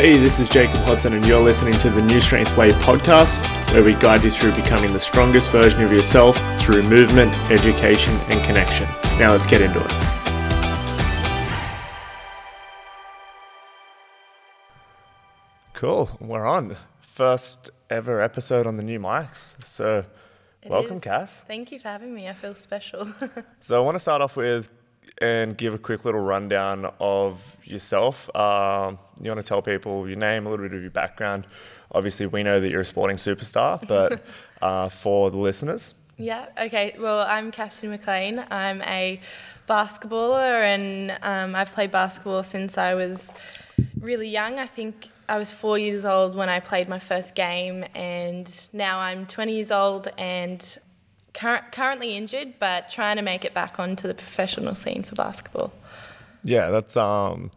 Hey, this is Jacob Hodson, and you're listening to the New Strength Way podcast, where we guide you through becoming the strongest version of yourself through movement, education, and connection. Now let's get into it. Cool, we're on. First ever episode on the new mics. So, It welcome, is. Cass. Thank you for having me. I feel special. So I want to start off with and give a quick little rundown of yourself. Um, you want to tell people your name, a little bit of your background. Obviously, we know that you're a sporting superstar, but uh, for the listeners, yeah. Okay. Well, I'm Cassidy McLean. I'm a basketballer, and um, I've played basketball since I was really young. I think I was four years old when I played my first game, and now I'm 20 years old and cur- currently injured, but trying to make it back onto the professional scene for basketball. yeah, that's um,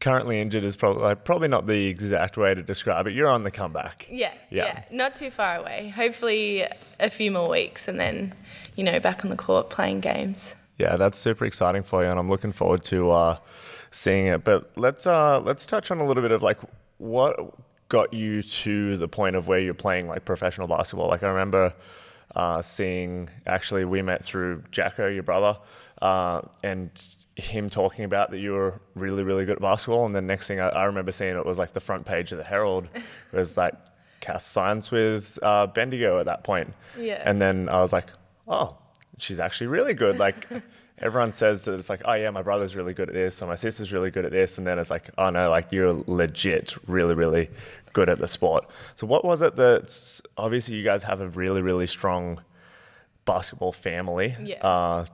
currently injured is probably like, probably not the exact way to describe it. You're on the comeback. Yeah, Yeah. yeah, not too far away. Hopefully, a few more weeks, and then, you know, back on the court playing games. Yeah, that's super exciting for you, and I'm looking forward to uh, seeing it. But let's uh, let's touch on a little bit of like what got you to the point of where you're playing like professional basketball. Like I remember uh, seeing actually we met through Jacko, your brother, uh, and him talking about that you were really really good at basketball. And then next thing I, I remember seeing it was like the front page of the Herald it was like Cass signs with uh, Bendigo at that point. Yeah. And then I was like, oh, she's actually really good. Like everyone says that it's like, oh yeah, my brother's really good at this, or my sister's really good at this, and then it's like, oh no, like you're legit, really, really good at the sport. So what was it that's obviously you guys have a really, really strong basketball family. Yeah. Uh,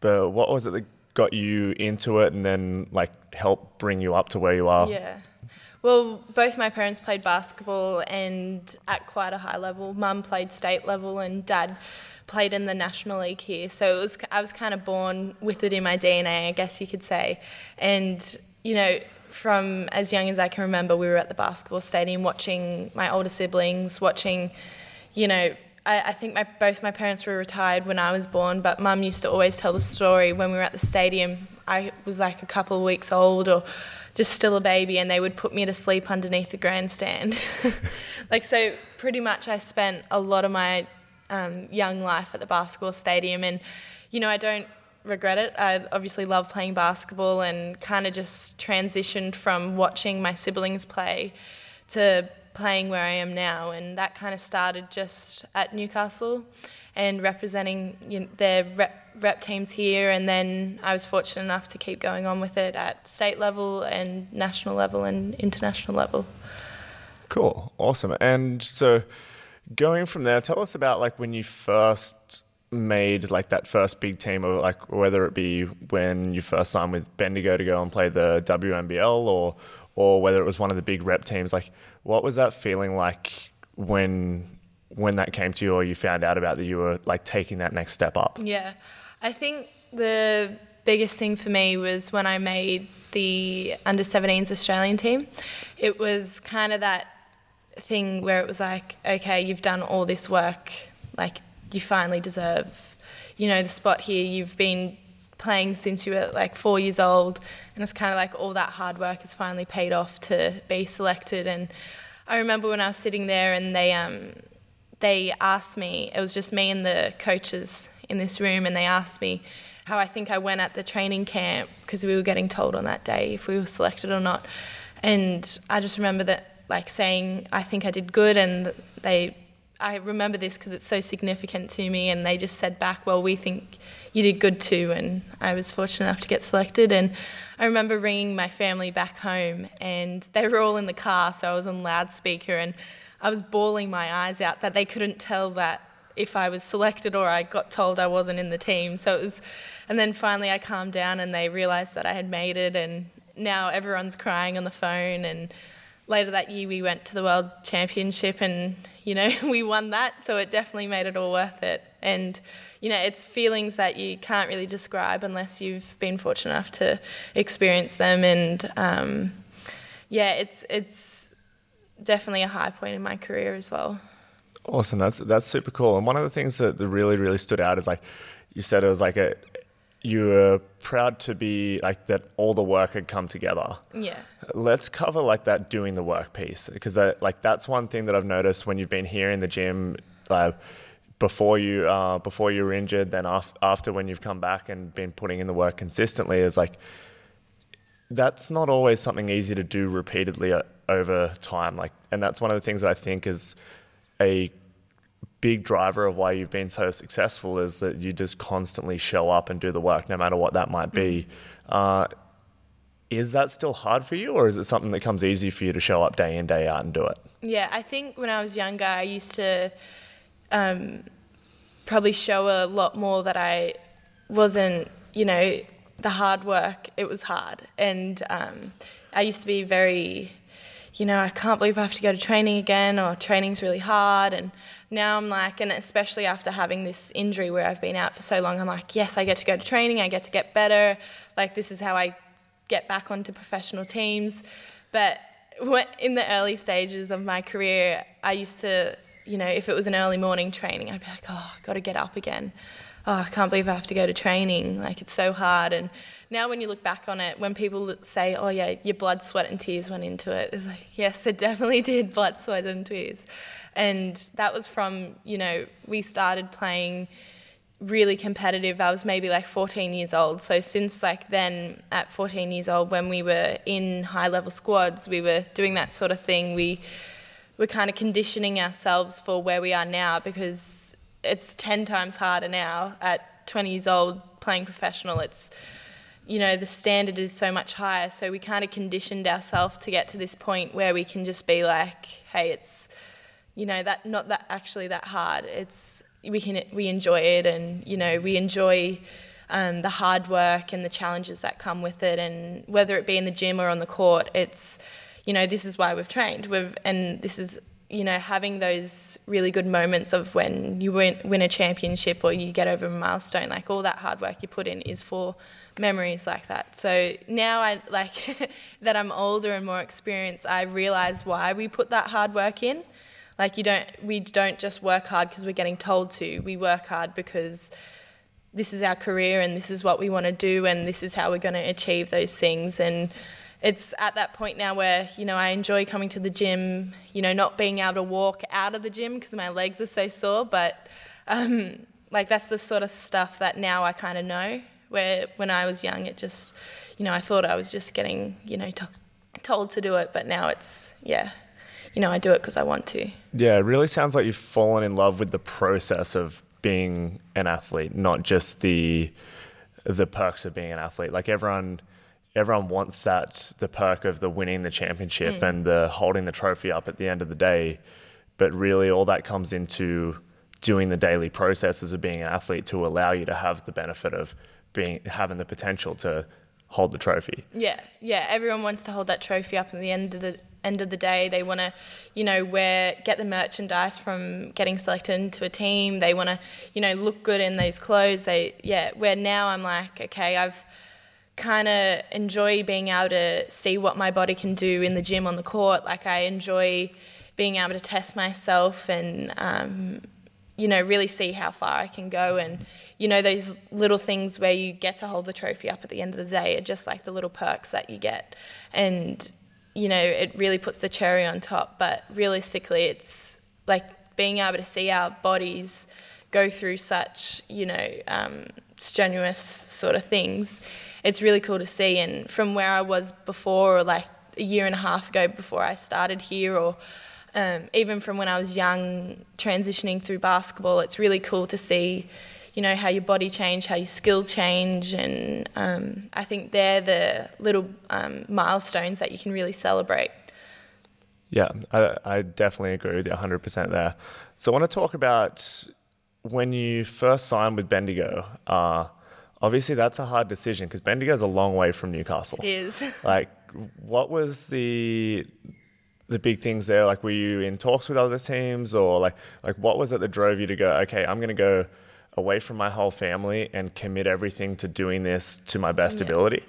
but what was it that got you into it, and then like help bring you up to where you are? Yeah. Well, both my parents played basketball and at quite a high level. Mum played state level and dad played in the national league here. So it was I was kind of born with it in my DNA, I guess you could say. And you know, from as young as I can remember, we were at the basketball stadium watching my older siblings, watching, you know, I, I think my, both my parents were retired when I was born, but mum used to always tell the story when we were at the stadium. I was like a couple of weeks old or just still a baby, and they would put me to sleep underneath the grandstand. like, so pretty much I spent a lot of my um, young life at the basketball stadium, and you know, I don't regret it. I obviously love playing basketball and kind of just transitioned from watching my siblings play to playing where I am now, and that kind of started just at Newcastle and representing you know, their rep, rep teams here, and then I was fortunate enough to keep going on with it at state level and national level and international level. Cool, awesome. And so, going from there, tell us about like when you first made like that first big team, or like whether it be when you first signed with Bendigo to go and play the WNBL, or or whether it was one of the big rep teams. Like, what was that feeling like when when that came to you, or you found out about that you were like taking that next step up? Yeah, I think the biggest thing for me was when I made the under 17s Australian team. It was kind of that thing where it was like, okay, you've done all this work, like you finally deserve, you know, the spot here. You've been playing since you were like four years old, and it's kind of like all that hard work has finally paid off to be selected. And I remember when I was sitting there and they um, they asked me, it was just me and the coaches in this room, and they asked me how I think I went at the training camp because we were getting told on that day if we were selected or not. And I just remember that, like, saying, I think I did good, and they, I remember this because it's so significant to me, and they just said back, well, we think you did good too, and I was fortunate enough to get selected. And I remember ringing my family back home, and they were all in the car, so I was on loudspeaker, and I was bawling my eyes out that they couldn't tell that if I was selected or I got told I wasn't in the team. So it was, and then finally I calmed down and they realised that I had made it, and now everyone's crying on the phone. And later that year we went to the World Championship, and you know we won that, so it definitely made it all worth it. And you know it's feelings that you can't really describe unless you've been fortunate enough to experience them. And um, yeah, it's it's definitely a high point in my career as well. Awesome. That's that's super cool. And one of the things that really really stood out is like you said it was like a you were proud to be like that all the work had come together. Yeah. Let's cover like that doing the work piece because like that's one thing that I've noticed when you've been here in the gym, before you uh, before you were injured, then af- after when you've come back and been putting in the work consistently, is like that's not always something easy to do repeatedly uh, over time. Like, and that's one of the things that I think is a big driver of why you've been so successful is that you just constantly show up and do the work, no matter what that might be. Mm. Uh, is that still hard for you, or is it something that comes easy for you to show up day in, day out and do it? Yeah, I think when I was younger, I used to um, probably show a lot more that I wasn't, you know, the hard work, it was hard. And um, I used to be very, you know, I can't believe I have to go to training again, or training's really hard. And now I'm like, and especially after having this injury where I've been out for so long, I'm like, yes, I get to go to training, I get to get better. Like, this is how I get back onto professional teams. But in the early stages of my career, I used to, you know, if it was an early morning training, I'd be like, oh, I've got to get up again. Oh, I can't believe I have to go to training. Like, it's so hard. And now when you look back on it, when people say, oh, yeah, your blood, sweat, and tears went into it, it's like, yes, it definitely did blood, sweat, and tears. And that was from, you know, we started playing really competitive. I was maybe like 14 years old. So since like then, at 14 years old, when we were in high level squads, we were doing that sort of thing. We were kind of conditioning ourselves for where we are now because it's 10 times harder now at 20 years old playing professional. It's you know the standard is so much higher so we kind of conditioned ourselves to get to this point where we can just be like hey it's you know that not that actually that hard. It's we can we enjoy it, and you know we enjoy um, the hard work and the challenges that come with it, and whether it be in the gym or on the court, it's you know this is why we've trained. We've and this is you know having those really good moments of when you win, win a championship or you get over a milestone. Like all that hard work you put in is for memories like that. So now I like that I'm older and more experienced. I realize why we put that hard work in like you don't, we don't just work hard because we're getting told to. We work hard because this is our career and this is what we want to do and this is how we're going to achieve those things. And it's at that point now where you know I enjoy coming to the gym. You know, not being able to walk out of the gym because my legs are so sore, but um, like that's the sort of stuff that now I kind of know. Where when I was young, it just, you know, I thought I was just getting, you know, t- told to do it, but now it's, yeah, you know, I do it because I want to. Yeah, it really sounds like you've fallen in love with the process of being an athlete, not just the the perks of being an athlete. Like everyone everyone wants that the perk of the winning the championship mm. and the holding the trophy up at the end of the day. But really all that comes into doing the daily processes of being an athlete to allow you to have the benefit of being having the potential to hold the trophy. Yeah, yeah. Everyone wants to hold that trophy up at the end of the end of the day. They want to, you know, wear get the merchandise from getting selected into a team. They want to, you know, look good in those clothes. They yeah. Where now I'm like, okay, I've kind of enjoy being able to see what my body can do in the gym on the court. Like I enjoy being able to test myself and. Um, you know, really see how far I can go. And, you know, those little things where you get to hold the trophy up at the end of the day are just like the little perks that you get. And you know, it really puts the cherry on top. But realistically, it's like being able to see our bodies go through such, you know, um, strenuous sort of things. It's really cool to see. And from where I was before, or like a year and a half ago before I started here, or um, even from when I was young, transitioning through basketball, it's really cool to see you know, how your body change, how your skill change, and um, I think they're the little um, milestones that you can really celebrate. Yeah, I, I definitely agree with you 100% there. So I want to talk about when you first signed with Bendigo. Uh, obviously, that's a hard decision because Bendigo is a long way from Newcastle. It is. like, what was the the big things there? Like, were you in talks with other teams, or like like what was it that drove you to go? Okay, I'm going to go away from my whole family and commit everything to doing this to my best yeah. ability.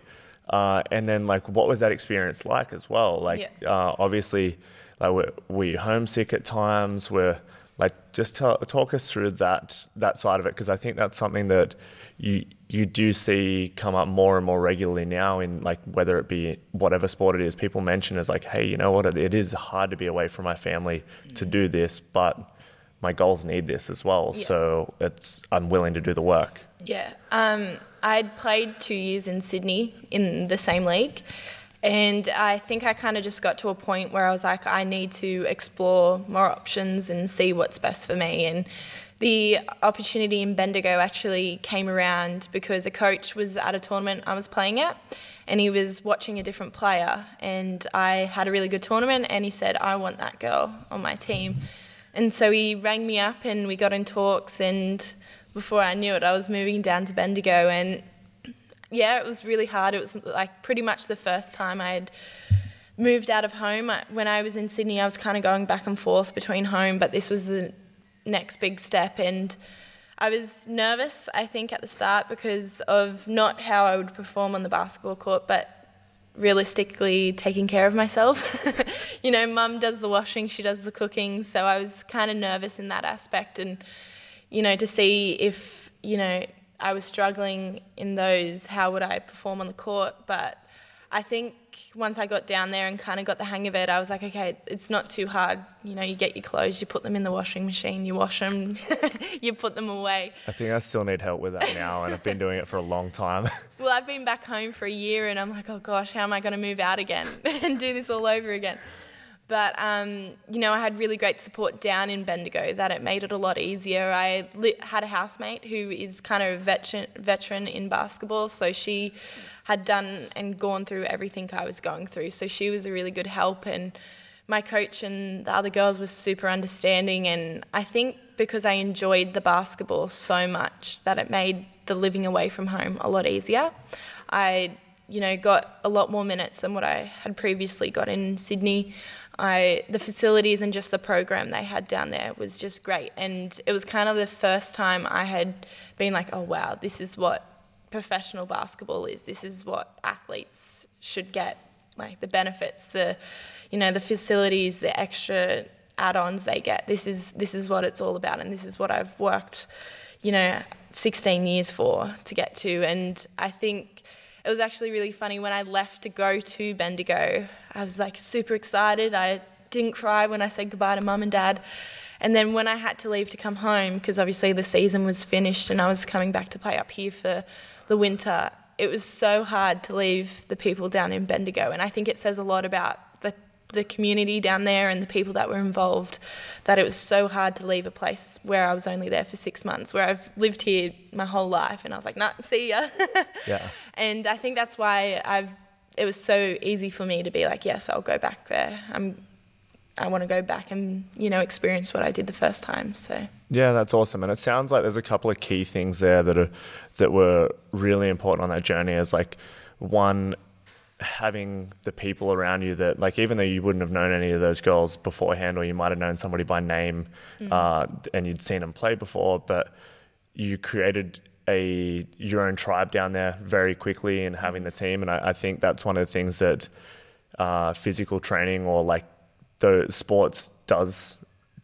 Uh, and then like, what was that experience like as well? Like, yeah. uh, obviously, like were, were you homesick at times? We're like, just talk us through that that side of it because I think that's something that you you do see come up more and more regularly now in like whether it be whatever sport it is people mention is like hey you know what it is hard to be away from my family to do this but my goals need this as well Yeah. so it's i'm willing to do the work Yeah. Um, I'd played two years in Sydney in the same league. And I think I kind of just got to a point where I was like, I need to explore more options and see what's best for me. And the opportunity in Bendigo actually came around because a coach was at a tournament I was playing at and he was watching a different player. And I had a really good tournament and he said, I want that girl on my team. And so he rang me up and we got in talks and before I knew it, I was moving down to Bendigo, and yeah, it was really hard. It was like pretty much the first time I'd moved out of home. I- When I was in Sydney, I was kind of going back and forth between home, but this was the next big step, and I was nervous, I think, at the start because of not how I would perform on the basketball court, but realistically taking care of myself. you know, mum does the washing, she does the cooking, so I was kind of nervous in that aspect and you know, to see if, you know, I was struggling in those, how would I perform on the court? But I think once I got down there and kind of got the hang of it, I was like, okay, it's not too hard. You know, you get your clothes, you put them in the washing machine, you wash them, you put them away. i think i still need help with that now and i've been doing it for a long time Well, I've been back home for a year and I'm like, oh gosh, how am I going to move out again and do this all over again? But, um, you know, I had really great support down in Bendigo that it made it a lot easier. I li- had a housemate who is kind of a veteran, veteran in basketball, so she had done and gone through everything I was going through. So she was a really good help and my coach and the other girls were super understanding and I think because I enjoyed the basketball so much that it made the living away from home a lot easier. I you know got a lot more minutes than what I had previously got in Sydney. I the facilities and just the program they had down there was just great. And it was kind of the first time I had been like oh wow this is what professional basketball is. This is what athletes should get like the benefits the you know the facilities the extra add-ons they get. This is this is what it's all about and this is what I've worked you know 16 years for to get to. And I think it was actually really funny when I left to go to Bendigo. I was like super excited. I didn't cry when I said goodbye to mum and dad. And then when I had to leave to come home because obviously the season was finished and I was coming back to play up here for the winter it was so hard to leave the people down in Bendigo. And I think it says a lot about the community down there and the people that were involved that it was so hard to leave a place where I was only there for six months, where I've lived here my whole life. And I was like, nah, see ya. Yeah. And I think that's why I've, it was so easy for me to be like, yes, I'll go back there. I'm, I want to go back and, you know, experience what I did the first time. So, Yeah, that's awesome. And it sounds like there's a couple of key things there that are that were really important on that journey. Is like one, having the people around you that like even though you wouldn't have known any of those girls beforehand, or you might have known somebody by name, uh, and you'd seen them play before, but you created a your own tribe down there very quickly and having the team. And I, I think that's one of the things that uh, physical training or like the sports does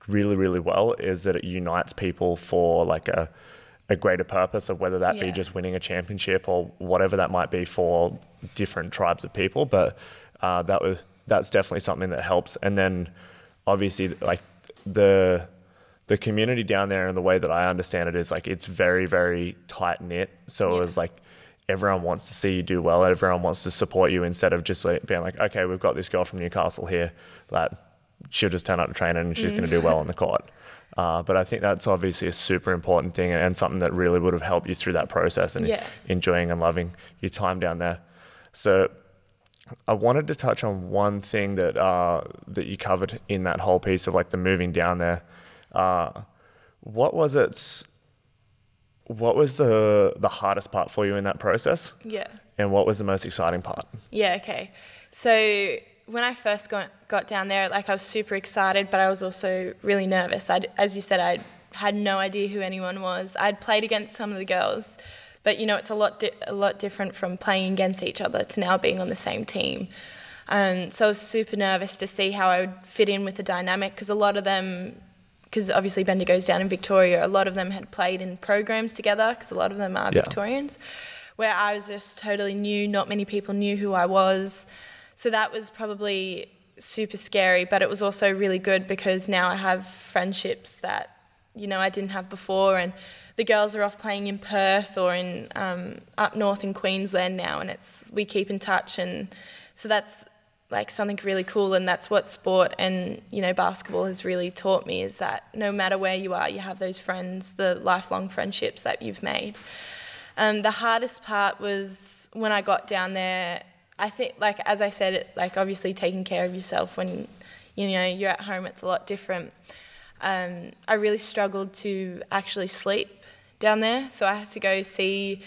really really well is that it unites people for like a a greater purpose of whether that be just winning a championship or whatever that might be for different tribes of people. But uh, that was that's definitely something that helps. And then obviously like the the community down there and the way that I understand it is like it's very very tight knit. So it was like everyone wants to see you do well. Everyone wants to support you instead of just like being like okay we've got this girl from Newcastle here that she'll just turn up to training and she's going to do well on the court uh, but I think that's obviously a super important thing and, and something that really would have helped you through that process and Yeah. enjoying and loving your time down there. So I wanted to touch on one thing that uh, that you covered in that whole piece of like the moving down there. Uh, what was it? What was the the hardest part for you in that process, yeah. and what was the most exciting part? Yeah, okay. So when I first got, got down there, like I was super excited, but I was also really nervous. I'd, as you said, I had no idea who anyone was. I'd played against some of the girls, but you know, it's a lot di- a lot different from playing against each other to now being on the same team. And so I was super nervous to see how I would fit in with the dynamic because a lot of them because obviously Bendigo's down in Victoria, a lot of them had played in programs together because a lot of them are Yeah. Victorians, where I was just totally new. Not many people knew who I was. So that was probably super scary, but it was also really good because now I have friendships that, you know, I didn't have before. And the girls are off playing in Perth or in um, up north in Queensland now, and it's we keep in touch. And so that's like something really cool and that's what sport and you know basketball has really taught me is that no matter where you are you have those friends the lifelong friendships that you've made um, the hardest part was when i got down there i think like as i said like obviously taking care of yourself when you know you're at home it's a lot different. Um, i really struggled to actually sleep down there so i had to go see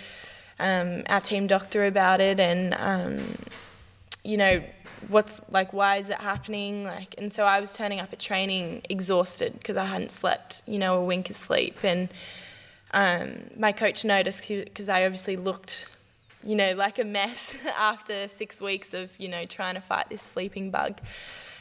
um, our team doctor about it and um, you know what's like why is it happening like and so i was turning up at training exhausted because i hadn't slept you know a wink of sleep and um, my coach noticed because i obviously looked you know like a mess after six weeks of you know trying to fight this sleeping bug.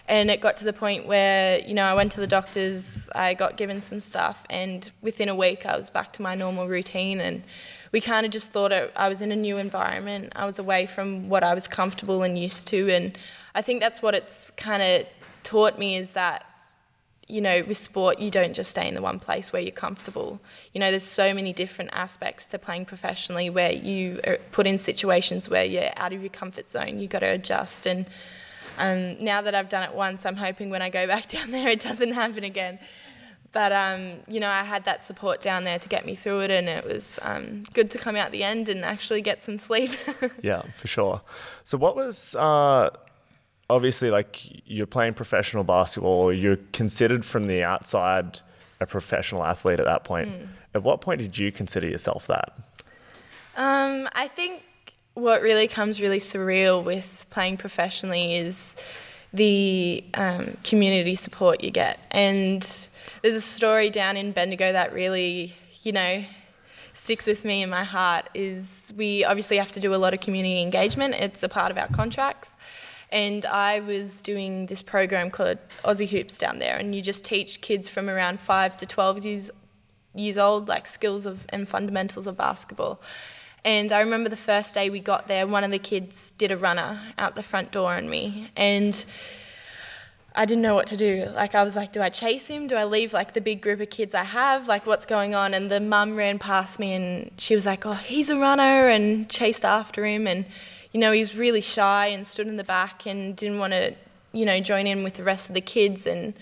And it got to the point where you know i went to the doctors i got given some stuff and within a week i was back to my normal routine. And we kind of just thought it, I was in a new environment. I was away from what I was comfortable and used to, and I think that's what it's kind of taught me is that you know with sport you don't just stay in the one place where you're comfortable. You know there's so many different aspects to playing professionally where you are put in situations where you're out of your comfort zone. You've got to adjust, and um, now that I've done it once, I'm hoping when I go back down there it doesn't happen again. But um, you know, I had that support down there to get me through it, and it was um, good to come out the end and actually get some sleep. Yeah, for sure. So, what was uh, obviously like you're playing professional basketball, or you're considered from the outside a professional athlete at that point. At what point did you consider yourself that? um, I think what really comes really surreal with playing professionally is the um, community support you get. And there's a story down in Bendigo that really, you know, sticks with me in my heart is we obviously have to do a lot of community engagement. It's a part of our contracts. And I was doing this program called Aussie Hoops down there, and you just teach kids from around five to 12 years, years old, like skills of and fundamentals of basketball. And I remember the first day we got there, one of the kids did a runner out the front door on me, and I didn't know what to do. Like I was like, do I chase him? Do I leave like the big group of kids I have? Like what's going on? And the mum ran past me and she was like, oh, he's a runner, and chased after him. And you know, he was really shy and stood in the back and didn't want to, you know, join in with the rest of the kids. And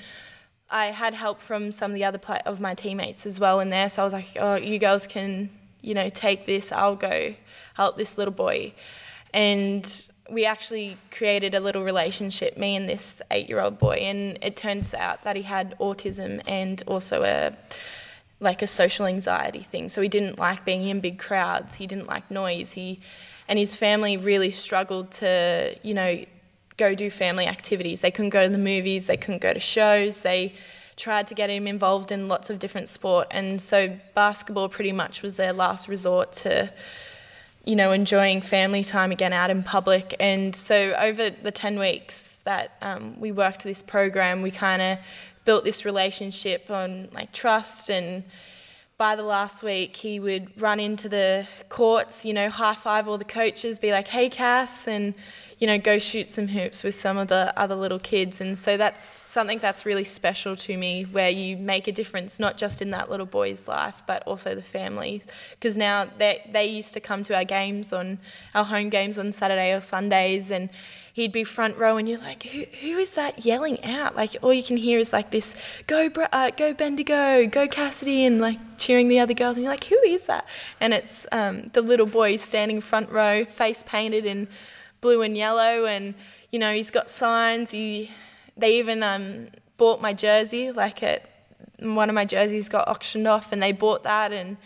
I had help from some of the other pla of my teammates as well in there. So I was like, oh, you girls can, you know, take this. I'll go help this little boy. And we actually created a little relationship, me and this eight-year-old boy. And it turns out that he had autism and also a like a social anxiety thing. So he didn't like being in big crowds. He didn't like noise. He and his family really struggled to, you know, go do family activities. They couldn't go to the movies, they couldn't go to shows. They tried to get him involved in lots of different sport and so basketball pretty much was their last resort to you know, enjoying family time again out in public. And so over the 10 weeks that um, we worked this program, we kind of built this relationship on like trust and by the last week he would run into the courts you know high five all the coaches be like hey cass and you know go shoot some hoops with some of the other little kids. And so that's something that's really special to me where you make a difference not just in that little boy's life but also the family. Because now they they used to come to our games on our home games on Saturday or Sundays and he'd be front row and you're like who, who is that yelling out? Like all you can hear is like this go uh, go Bendigo go Cassidy and like cheering the other girls and you're like who is that? And it's um, the little boy standing front row face painted in blue and yellow and you know he's got signs. He they even um, bought my jersey like it one of my jerseys got auctioned off and they bought that and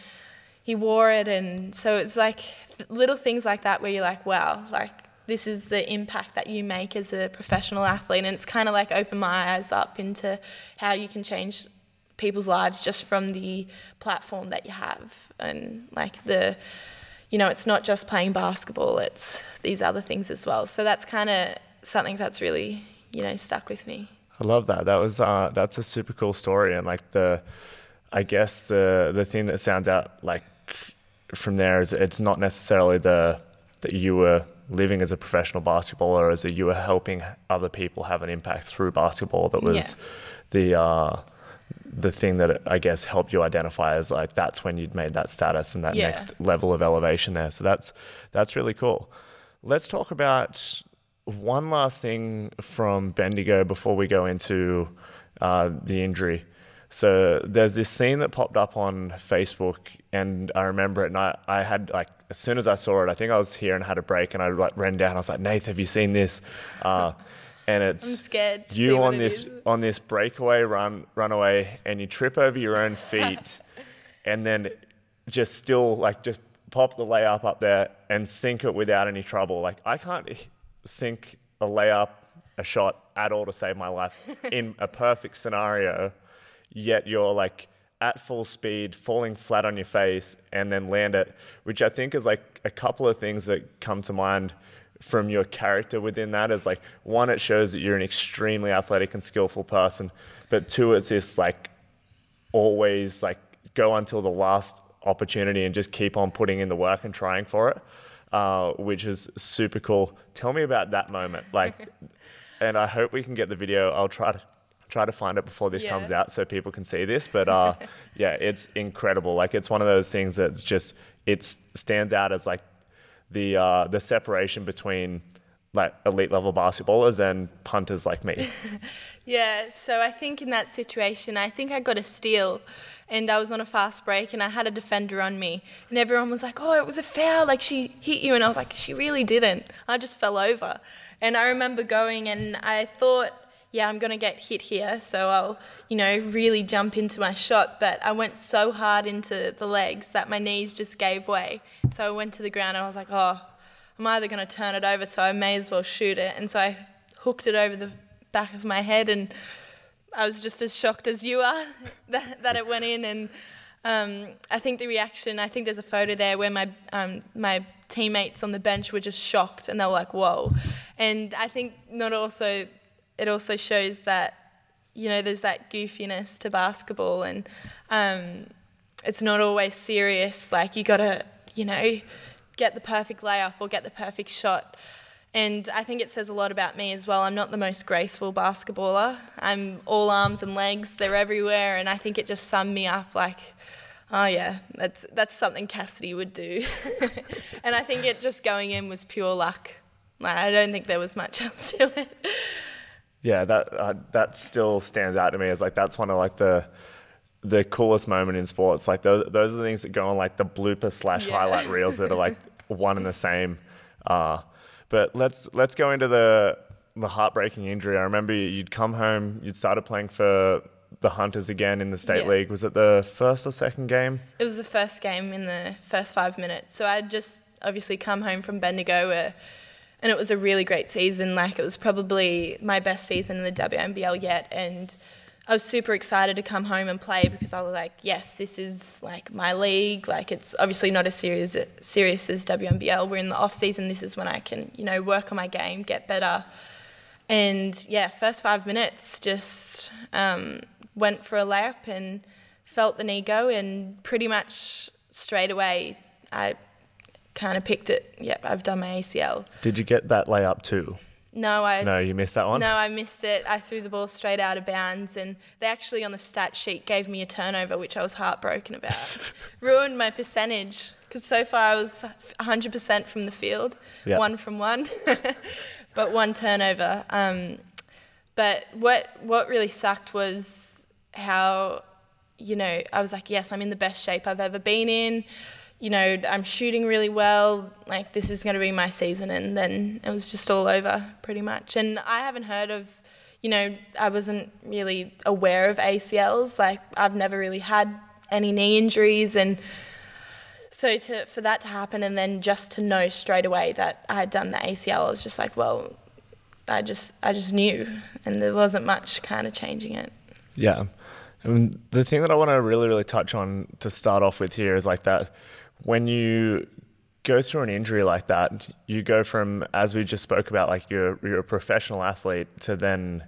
he wore it and so it's like little things like that where you're like wow like this is the impact that you make as a professional athlete. And it's kind of like opened my eyes up into how you can change people's lives just from the platform that you have and like the you know it's not just playing basketball it's these other things as well so that's kind of something that's really you know stuck with me I love that. That was uh, that's a super cool story, and like the, I guess the the thing that sounds out like from there is it's not necessarily the that you were living as a professional basketballer, as a, you were helping other people have an impact through basketball. That was Yeah. the uh, the thing that I guess helped you identify as like that's when you'd made that status and that Yeah. next level of elevation there. So that's that's really cool. Let's talk about one last thing from Bendigo before we go into uh, the injury. So there's this scene that popped up on Facebook, and I remember it. And I, I had like as soon as I saw it, I think I was here and had a break, and I like ran down. I was like, Nath, have you seen this? Uh, and it's I'm scared to see you on this is. on this breakaway run runaway, and you trip over your own feet, and then just still like just pop the layup up there and sink it without any trouble. Like I can't sink a layup, a shot at all to save my life in a perfect scenario, yet you're like at full speed, falling flat on your face, and then land it, which I think is like a couple of things that come to mind from your character within that is like one, it shows that you're an extremely athletic and skillful person, but two, it's this like always like go until the last opportunity and just keep on putting in the work and trying for it, uh, which is super cool. Tell me about that moment, like, and I hope we can get the video. I'll try to try to find it before this comes out so people can see this. But uh, yeah, it's incredible. Like it's one of those things that's just it stands out as like the uh, the separation between like elite level basketballers and punters like me. Yeah, so I think in that situation, I think I got a steal and I was on a fast break and I had a defender on me and everyone was like, "Oh, it was a foul, like she hit you." And I was like, "She really didn't. I just fell over." And I remember going and I thought, "Yeah, I'm going to get hit here, so I'll, you know, really jump into my shot." But I went so hard into the legs that my knees just gave way. So I went to the ground and I was like, "Oh, I'm either going to turn it over, so I may as well shoot it." And so I hooked it over the back of my head and I was just as shocked as you are that, that it went in. And um, I think the reaction, I think there's a photo there where my, um, my teammates on the bench were just shocked and they were like, whoa. And I think not also, it also shows that, you know, there's that goofiness to basketball and um, it's not always serious. Like you got to, you know, get the perfect layup or get the perfect shot. And I think it says a lot about me as well. I'm not the most graceful basketballer. I'm all arms and legs, they're everywhere. And I think it just summed me up like, oh yeah, that's, that's something Cassidy would do. and I think it just going in was pure luck. Like, I don't think there was much else to it. Yeah, that uh, that still stands out to me as like that's one of like the the coolest moment in sports. Like those those are the things that go on like the blooper slash Yeah. highlight reels that are like one and the same. Uh, but let's let's go into the the heartbreaking injury. I remember you'd come home, you'd started playing for the Hunters again in the state Yeah. league. Was it the first or second game? It was the first game in the first five minutes. So I'd just obviously come home from Bendigo, where, and it was a really great season. Like it was probably my best season in the WNBL yet, and I was super excited to come home and play because I was like, yes, this is like my league. Like it's obviously not as serious serious as WNBL. We're in the off season. This is when I can you know work on my game, get better. And yeah, first five minutes just um, went for a layup and felt the knee go, and pretty much straight away I kind of picked it. Yep, I've done my ACL. Did you get that layup too? No, I No, you missed that one. no, I missed it. I threw the ball straight out of bounds, and they actually on the stat sheet gave me a turnover, which I was heartbroken about. Ruined my percentage because so far I was 100% from the field, Yeah. one from one, but one turnover. Um, but what what really sucked was how, you know, I was like, yes, I'm in the best shape I've ever been in. You know, I'm shooting really well. Like this is going to be my season, and then it was just all over pretty much. And I haven't heard of, you know, I wasn't really aware of ACLs. Like I've never really had any knee injuries, and so to for that to happen, and then just to know straight away that I had done the ACL, I was just like, well, I just I just knew, and there wasn't much kind of changing it. Yeah. And the thing that I want to really, really touch on to start off with here is like that when you go through an injury like that, you go from, as we just spoke about, like you're, you're a professional athlete to then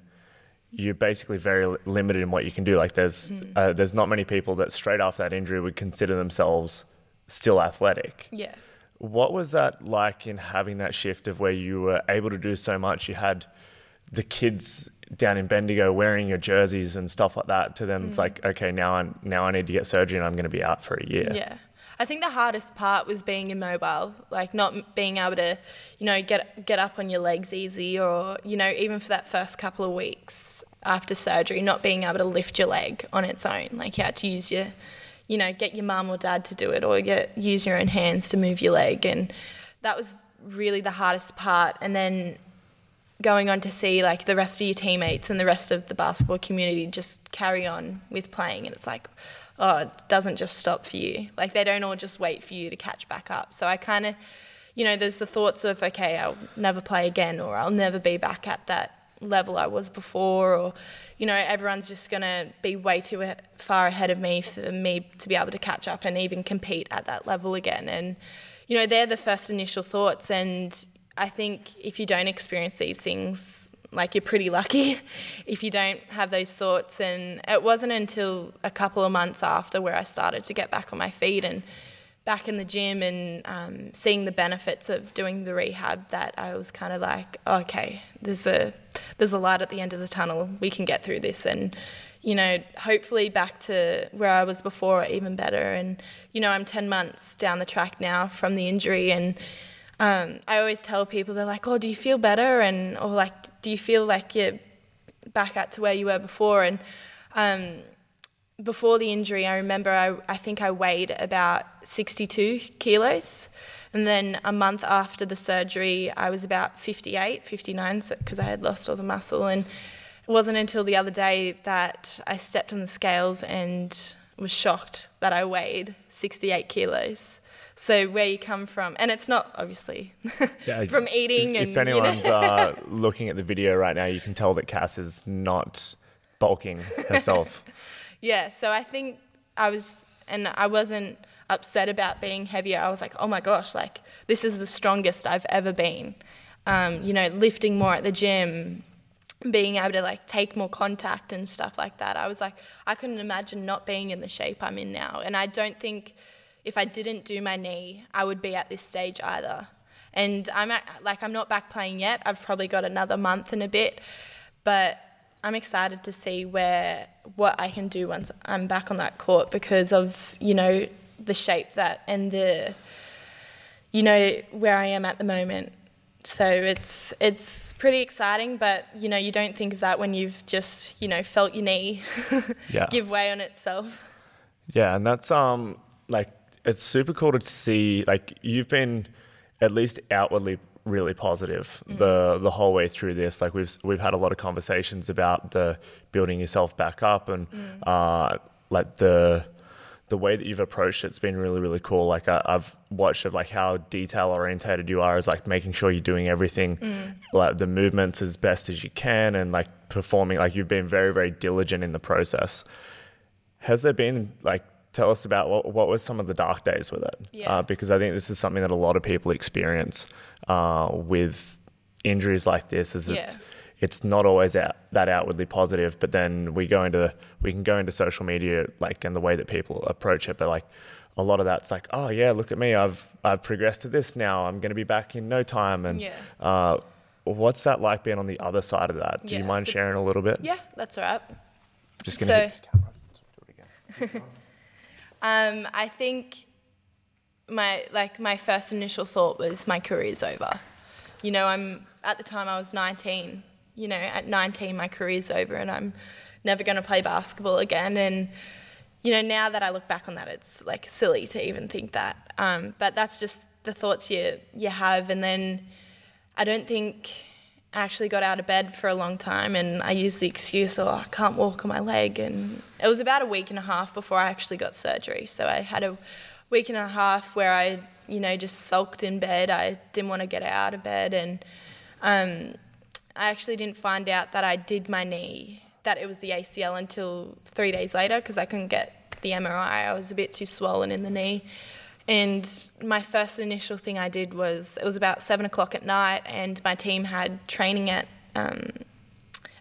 you're basically very limited in what you can do. Like there's uh, there's not many people that straight off that injury would consider themselves still athletic. Yeah. What was that like in having that shift of where you were able to do so much? You had the kids down in Bendigo wearing your jerseys and stuff like that. To then it's like, okay, now I now I need to get surgery and I'm going to be out for a year. Yeah. I think the hardest part was being immobile, like not being able to, you know, get get up on your legs easy, or you know, even for that first couple of weeks after surgery, not being able to lift your leg on its own. Like you had to use your, you know, get your mum or dad to do it, or get use your own hands to move your leg, and that was really the hardest part. And then going on to see like the rest of your teammates and the rest of the basketball community just carry on with playing and it's like oh it doesn't just stop for you. Like they don't all just wait for you to catch back up. So i kind of you know there's the thoughts of okay i'll never play again or i'll never be back at that level i was before or you know everyone's just going to be way too far ahead of me for me to be able to catch up and even compete at that level again. And you know they're the first initial thoughts. And I think if you don't experience these things, like you're pretty lucky if you don't have those thoughts. And it wasn't until a couple of months after where I started to get back on my feet and back in the gym and um, seeing the benefits of doing the rehab that I was kind of like, okay, there's a there's a light at the end of the tunnel. We can get through this and. You know, hopefully back to where I was before, or even better. And you know, I'm 10 months down the track now from the injury, and um, I always tell people they're like, "Oh, do you feel better?" and or like, "Do you feel like you're back at to where you were before?" And um, before the injury, I remember I, I think I weighed about 62 kilos. And then a month after the surgery, I was about 58, 59, because I had lost all the muscle. And it wasn't until the other day that I stepped on the scales and was shocked that I weighed 68 kilos. So where you come from, and it's not obviously Yeah, from eating and If you know- anyone's uh, looking at the video right now, you can tell that Cass is not bulking herself. Yeah, so I think I was, and I wasn't upset about being heavier. I was like, oh my gosh, like this is the strongest I've ever been. Um, you know, lifting more at the gym, being able to like take more contact and stuff like that. I was like, I couldn't imagine not being in the shape I'm in now. And I don't think if I didn't do my knee, I would be at this stage either. And I'm at, like, I'm not back playing yet. I've probably got another month and a bit, but I'm excited to see where what I can do once I'm back on that court because of you know the shape that and the you know where I am at the moment. So it's it's pretty exciting, but you know you don't think of that when you've just you know felt your knee Yeah. give way on itself. Yeah, and that's um like it's super cool to see like you've been at least outwardly really positive mm-hmm. the the whole way through this. Like we've we've had a lot of conversations about the building yourself back up and mm. uh like the the way that you've approached it's been really really cool. Like I, I've watched of like how detail orientated you are, is like making sure you're doing everything mm. like the movements as best as you can and like performing like you've been very very diligent in the process. Has there been like tell us about what what was some of the dark days with it? Yeah. Uh, because I think this is something that a lot of people experience uh, with injuries like this. Is it's Yeah. it's not always out, that outwardly positive, but then we go into we can go into social media like and the way that people approach it, but like. A lot of that's like, oh yeah, look at me, I've I've progressed to this now. I'm going to be back in no time. And Yeah. uh, what's that like being on the other side of that? Do you mind sharing a little bit? Yeah, that's all right. Just gonna So- hit this camera. Do it again. Um, I think my like my first initial thought was my career's over. You know, I'm at the time I was 19. You know, at 19 my career's over and I'm never going to play basketball again. And you know, now that I look back on that, it's like silly to even think that. Um, but that's just the thoughts you you have. And then I don't think actually got out of bed for a long time, and I used the excuse, "Oh, I can't walk on my leg." And it was about a week and a half before I actually got surgery. So I had a week and a half where I, you know, just sulked in bed. I didn't want to get out of bed, and um, I actually didn't find out that I did my knee, that it was the ACL until three days later because I couldn't get the MRI. I was a bit too swollen in the knee. And my first initial thing I did was it was about seven o'clock at night, and my team had training at um,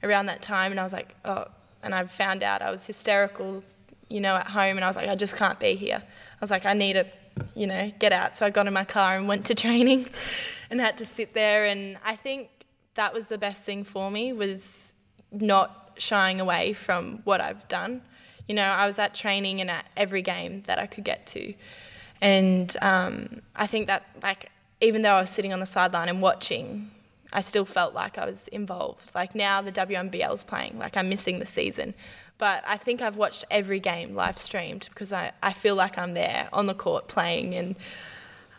around that time, and I was like, oh, and I found out I was hysterical, you know, at home, and I was like, I just can't be here. I was like, I need to, you know, get out. So I got in my car and went to training, and had to sit there. And I think that was the best thing for me was not shying away from what I've done. You know, I was at training and at every game that I could get to. And um, I think that, like, even though I was sitting on the sideline and watching, I still felt like I was involved. Like now the WNBL is playing, like I'm missing the season. But I think I've watched every game live streamed because I, I feel like I'm there on the court playing. And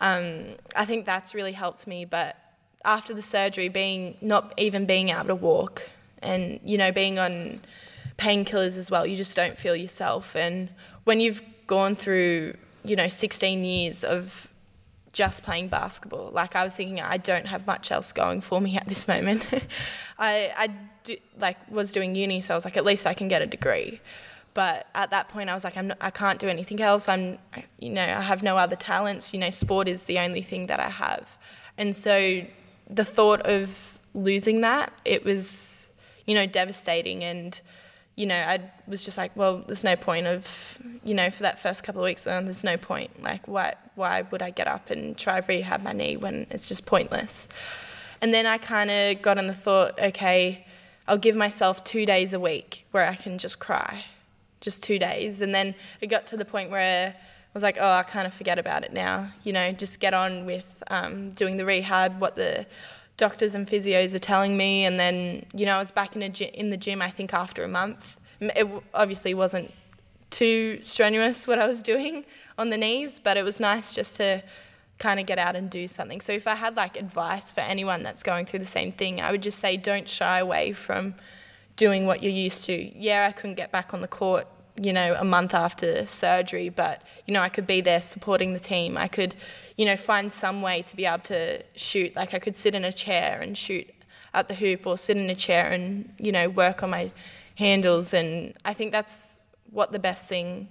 um, I think that's really helped me. But after the surgery, being not even being able to walk and, you know, being on painkillers as well, you just don't feel yourself. And when you've gone through, you know, 16 years of just playing basketball. Like I was thinking, I don't have much else going for me at this moment. I I do, like was doing uni, so I was like, at least I can get a degree. But at that point, I was like, I'm not, I can't do anything else. I'm, you know, I have no other talents. You know, sport is the only thing that I have, and so the thought of losing that, it was, you know, devastating and you know, I was just like, well, there's no point of, you know, for that first couple of weeks, um, there's no point. Like, why, why would I get up and try rehab my knee when it's just pointless? And then I kind of got on the thought, okay, I'll give myself two days a week where I can just cry, just two days. And then it got to the point where I was like, oh, I kind of forget about it now. You know, just get on with um, doing the rehab, what the doctors and physios are telling me, and then you know I was back in a in the gym. I think after a month, it obviously wasn't too strenuous what I was doing on the knees, but it was nice just to kind of get out and do something. So if I had like advice for anyone that's going through the same thing, I would just say don't shy away from doing what you're used to. Yeah, I couldn't get back on the court, you know, a month after surgery, but you know, I could be there supporting the team. I could you know, find some way to be able to shoot. Like I could sit in a chair and shoot at the hoop or sit in a chair and, you know, work on my handles. And I think that's what the best thing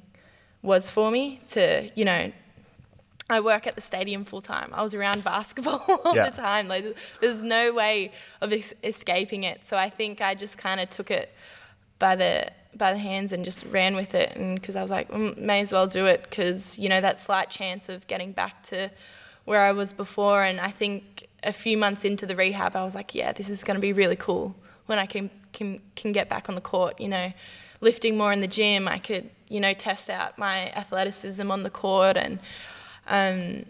was for me to, you know, I work at the stadium full time. I was around basketball all yeah. the time. Like, there's no way of es- escaping it. So I think I just kind of took it by the by the hands and just ran with it. And because I was like, mm, may as well do it because you know that slight chance of getting back to where I was before. And I think a few months into the rehab, I was like, yeah, this is going to be really cool when I can can can get back on the court. You know, lifting more in the gym, I could you know test out my athleticism on the court and um,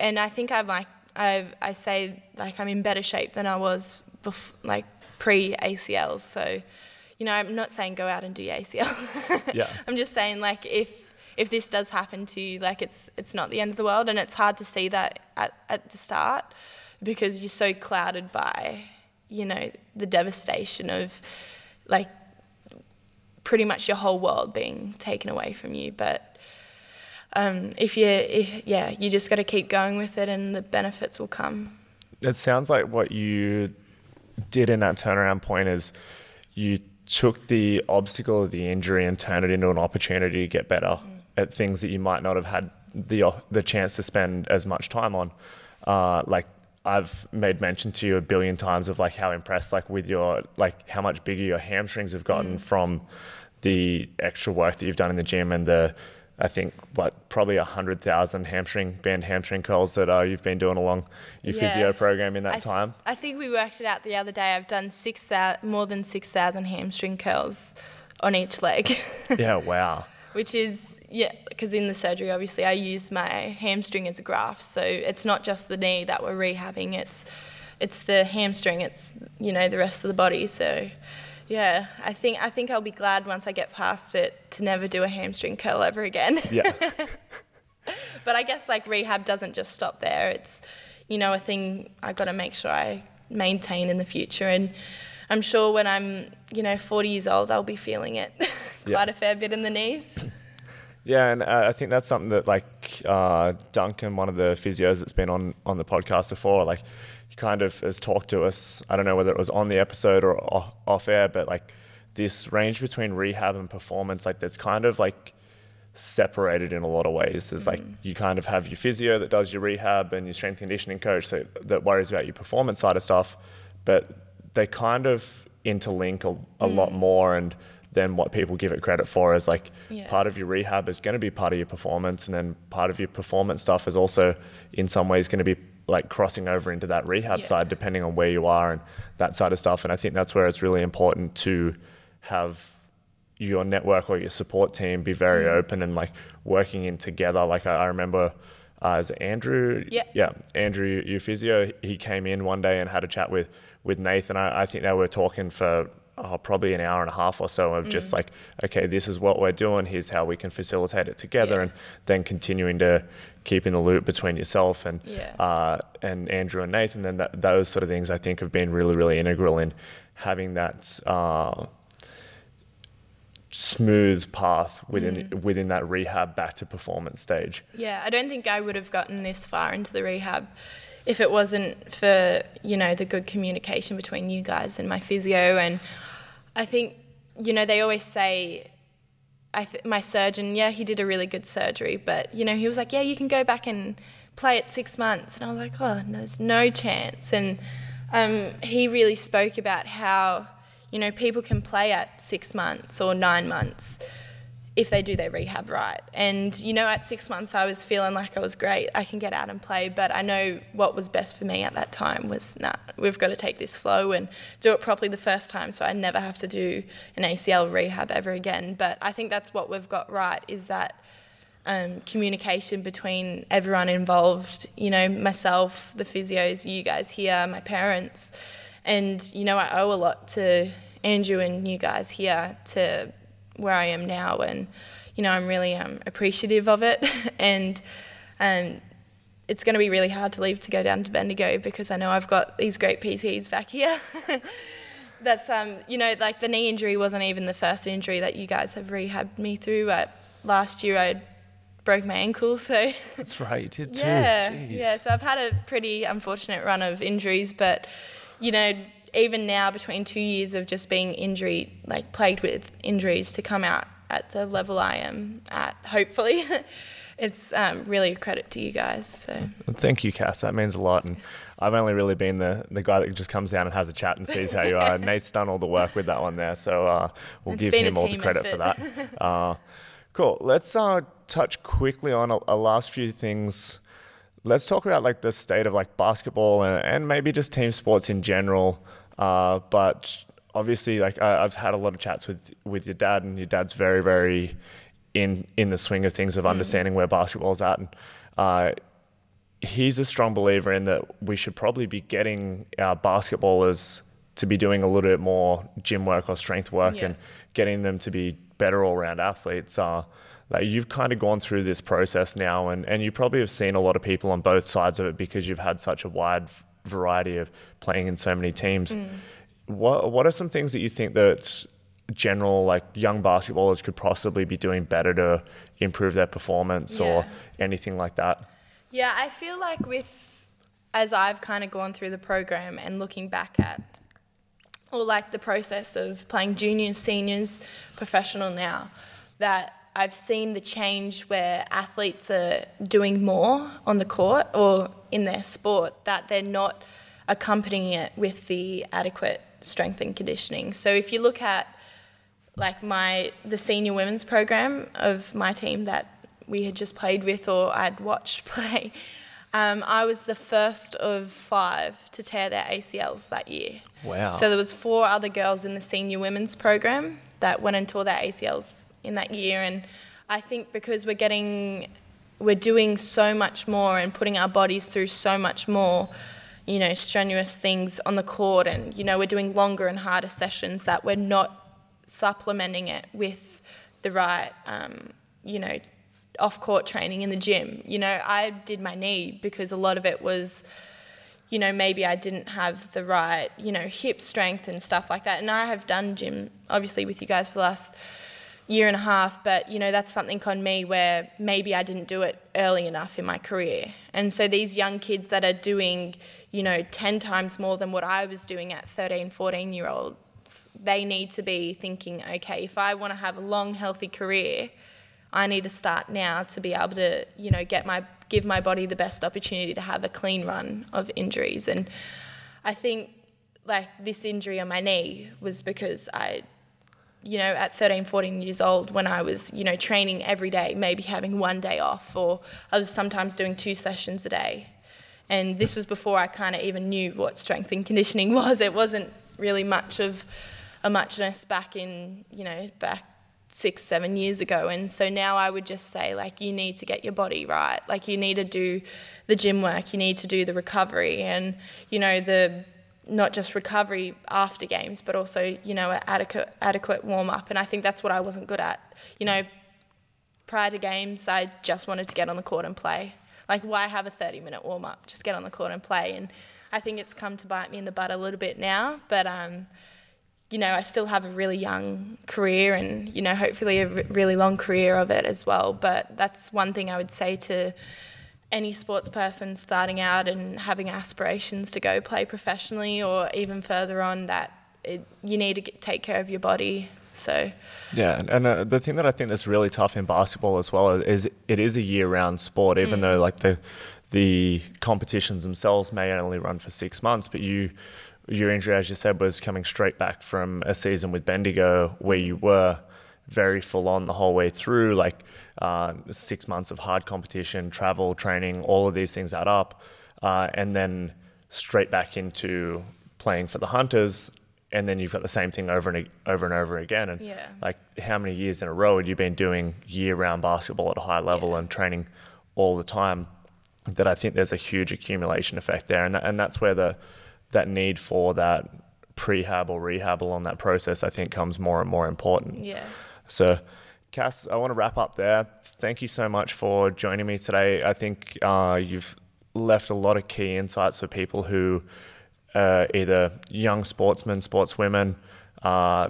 and I think I'm like I I say like I'm in better shape than I was bef- like pre ACL. So you know, I'm not saying go out and do ACL. yeah. I'm just saying like if if this does happen to you, like it's it's not the end of the world, and it's hard to see that at at the start because you're so clouded by you know the devastation of like pretty much your whole world being taken away from you, but. Um, if you, if, yeah, you just got to keep going with it, and the benefits will come. It sounds like what you did in that turnaround point is you took the obstacle of the injury and turned it into an opportunity to get better mm. at things that you might not have had the the chance to spend as much time on. Uh, like I've made mention to you a billion times of like how impressed like with your like how much bigger your hamstrings have gotten mm. from the extra work that you've done in the gym and the I think what probably a hundred thousand hamstring band hamstring curls that uh, you've been doing along your yeah. physio program in that I th- time. I think we worked it out the other day. I've done six more than six thousand hamstring curls on each leg. yeah, wow. Which is yeah, because in the surgery, obviously, I use my hamstring as a graft, so it's not just the knee that we're rehabbing. It's it's the hamstring. It's you know the rest of the body. So yeah, I think I think I'll be glad once I get past it to never do a hamstring curl ever again. Yeah. but I guess like rehab doesn't just stop there. It's you know a thing I got to make sure I maintain in the future and I'm sure when I'm, you know, 40 years old, I'll be feeling it quite yeah. a fair bit in the knees. Yeah, and uh, I think that's something that like uh, Duncan, one of the physios that's been on on the podcast before, like he kind of has talked to us. I don't know whether it was on the episode or off air, but like this range between rehab and performance, like that's kind of like separated in a lot of ways. There's mm-hmm. like you kind of have your physio that does your rehab and your strength conditioning coach that, that worries about your performance side of stuff, but they kind of interlink a, a lot more and than what people give it credit for is like Yeah. part of your rehab is going to be part of your performance and then part of your performance stuff is also in some ways going to be like crossing over into that rehab Yeah. side depending on where you are and that side of stuff and i think that's where it's really important to have your network or your support team be very Mm. open and like working in together like i, I remember uh, is andrew Yeah. yeah andrew your physio he came in one day and had a chat with with nathan i, I think they were talking for oh, probably an hour and a half or so of just like okay this is what we're doing here's how we can facilitate it together Yeah. and then continuing to keep in the loop between yourself and Yeah. uh, and andrew and nathan then that, those sort of things i think have been really really integral in having that uh, smooth path within within that rehab back to performance stage Yeah, I don't think I would have gotten this far into the rehab if it wasn't for, you know, the good communication between you guys and my physio. And I think, you know, they always say, I th- my surgeon, yeah, he did a really good surgery, but, you know, he was like, yeah, you can go back and play it six months. And I was like, oh, there's no chance. And um, he really spoke about how, you know, people can play at six months or nine months if they do their rehab right. And you know, at six months, I was feeling like I was great. I can get out and play, but I know what was best for me at that time was nah, we've got to take this slow and do it properly the first time, so I never have to do an ACL rehab ever again. But I think that's what we've got right is that. Um, communication between everyone involved, you know, myself, the physios, you guys here, my parents. And, you know, I owe a lot to Andrew and you guys here to where I am now, and you know I'm really um, appreciative of it, and um, it's going to be really hard to leave to go down to Bendigo because I know I've got these great PTs back here. That's um, you know, like the knee injury wasn't even the first injury that you guys have rehabbed me through. Uh, last year I broke my ankle, so That's right, you did too. yeah, Jeez. yeah. So I've had a pretty unfortunate run of injuries, but you know, even now between two years of just being injury, like plagued with injuries, to come out at the level I am at, hopefully, it's um, really a credit to you guys. So Thank you, Cass. That means a lot. And I've only really been the, the guy that just comes down and has a chat and sees how you are. Nate's done all the work with that one there, so uh, we'll It's give him all the credit for that. Uh, cool. Let's uh, touch quickly on a, a last few things. Let's talk about like the state of like basketball and, and maybe just team sports in general. Uh, but obviously, like I, I've had a lot of chats with with your dad, and your dad's very, very in in the swing of things Mm. of understanding where basketball's at. And uh, he's a strong believer in that we should probably be getting our basketballers to be doing a little bit more gym work or strength work Yeah. and getting them to be better all round athletes. Uh, like you've kind of gone through this process now, and, and you probably have seen a lot of people on both sides of it because you've had such a wide variety of playing in so many teams. Mm. What what are some things that you think that general like young basketballers could possibly be doing better to improve their performance or anything like that? Yeah, I feel like with as I've kind of gone through the program and looking back at or like the process of playing juniors, seniors, professional now, that I've seen the change where athletes are doing more on the court or in their sport that they're not accompanying it with the adequate strength and conditioning. So if you look at like my the senior women's program of my team that we had just played with or I'd watched play, um, I was the first of five to tear their ACLs that year. Wow. So there was four other girls in the senior women's program that went and tore their ACLs in that year, and I think because we're getting, we're doing so much more and putting our bodies through so much more, you know, strenuous things on the court, and you know, we're doing longer and harder sessions that we're not supplementing it with the right, um, you know, off court training in the gym. You know, I did my knee because a lot of it was, you know, maybe I didn't have the right, you know, hip strength and stuff like that. And I have done gym, obviously, with you guys for the last year and a half, but, you know, that's something on me where maybe I didn't do it early enough in my career. And so these young kids that are doing, you know, 10 times more than what I was doing at 13, 14 year olds, they need to be thinking, okay, if I want to have a long, healthy career, I need to start now to be able to, you know, get my give my body the best opportunity to have a clean run of injuries. And I think like this injury on my knee was because I, you know, at 13, 14 years old, when I was, you know, training every day, maybe having one day off, or I was sometimes doing two sessions a day. And this was before I kind of even knew what strength and conditioning was. It wasn't really much of a muchness back in, you know, back six, seven years ago. And so now I would just say, like, you need to get your body right. Like, you need to do the gym work, you need to do the recovery, and, you know, the not just recovery after games, but also, you know, adequate, adequate warm up. And I think that's what I wasn't good at. You know, prior to games, I just wanted to get on the court and play. Like, why have a 30 minute warm up? Just get on the court and play. And I think it's come to bite me in the butt a little bit now. But, um, you know, I still have a really young career and, you know, hopefully a really long career of it as well. But that's one thing I would say to any sports person starting out and having aspirations to go play professionally or even further on that it, you need to get, take care of your body. So yeah, and uh, the thing that I think that's really tough in basketball as well is it is a year-round sport, even mm. though like the the competitions themselves may only run for six months, but you your injury, as you said, was coming straight back from a season with Bendigo where you were very full on the whole way through, like uh, six months of hard competition, travel, training, all of these things add up, uh, and then straight back into playing for the Hunters, and then you've got the same thing over and over and over again. And yeah. like, how many years in a row had you been doing year-round basketball at a high level yeah. and training all the time? That I think there's a huge accumulation effect there, and and that's where the that need for that prehab or rehab along that process, I think, comes more and more important. Yeah. So, Cass, I want to wrap up there. Thank you so much for joining me today. I think uh, you've left a lot of key insights for people who uh, either young sportsmen, sportswomen, uh,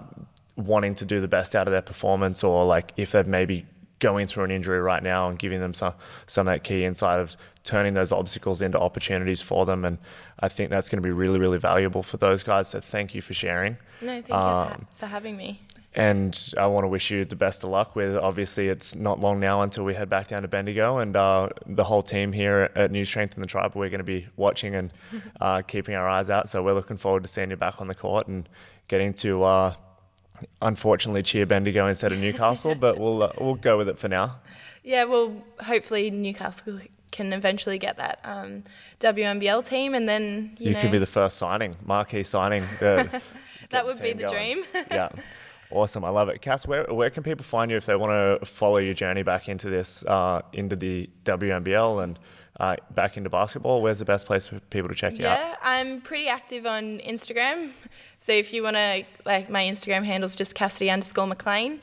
wanting to do the best out of their performance, or like if they've maybe going through an injury right now and giving them some some of that key insight of turning those obstacles into opportunities for them. And I think that's going to be really, really valuable for those guys. So thank you for sharing. No, thank um, you for having me. And I want to wish you the best of luck with. Obviously, it's not long now until we head back down to Bendigo, and uh, the whole team here at New Strength and the Tribe, we're going to be watching and uh, keeping our eyes out. So we're looking forward to seeing you back on the court and getting to, uh, unfortunately, cheer Bendigo instead of Newcastle. but we'll uh, we'll go with it for now. Yeah, well, hopefully Newcastle can eventually get that um, WNBL team, and then you, you know, could be the first signing, marquee signing. that would be the going. dream. yeah. Awesome, I love it. Cass, where, where can people find you if they want to follow your journey back into this, uh, into the WNBL and uh, back into basketball? Where's the best place for people to check you yeah, out? Yeah, I'm pretty active on Instagram. So if you want to, like, my Instagram handle is just Cassidy underscore McLean.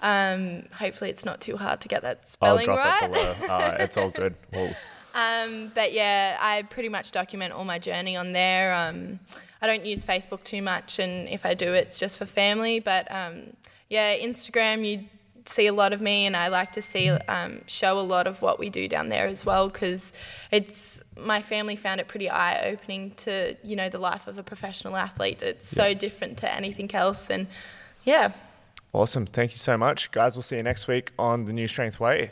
Um, hopefully, it's not too hard to get that spelling I'll drop right. It below. uh, it's all good. Um, but yeah, I pretty much document all my journey on there. Um, I don't use Facebook too much, and if I do, it's just for family. But um, yeah, Instagram, you see a lot of me, and I like to see um, show a lot of what we do down there as well, because it's my family found it pretty eye opening to you know the life of a professional athlete. It's yeah. so different to anything else, and yeah. Awesome. Thank you so much. Guys, we'll see you next week on the New Strength Way.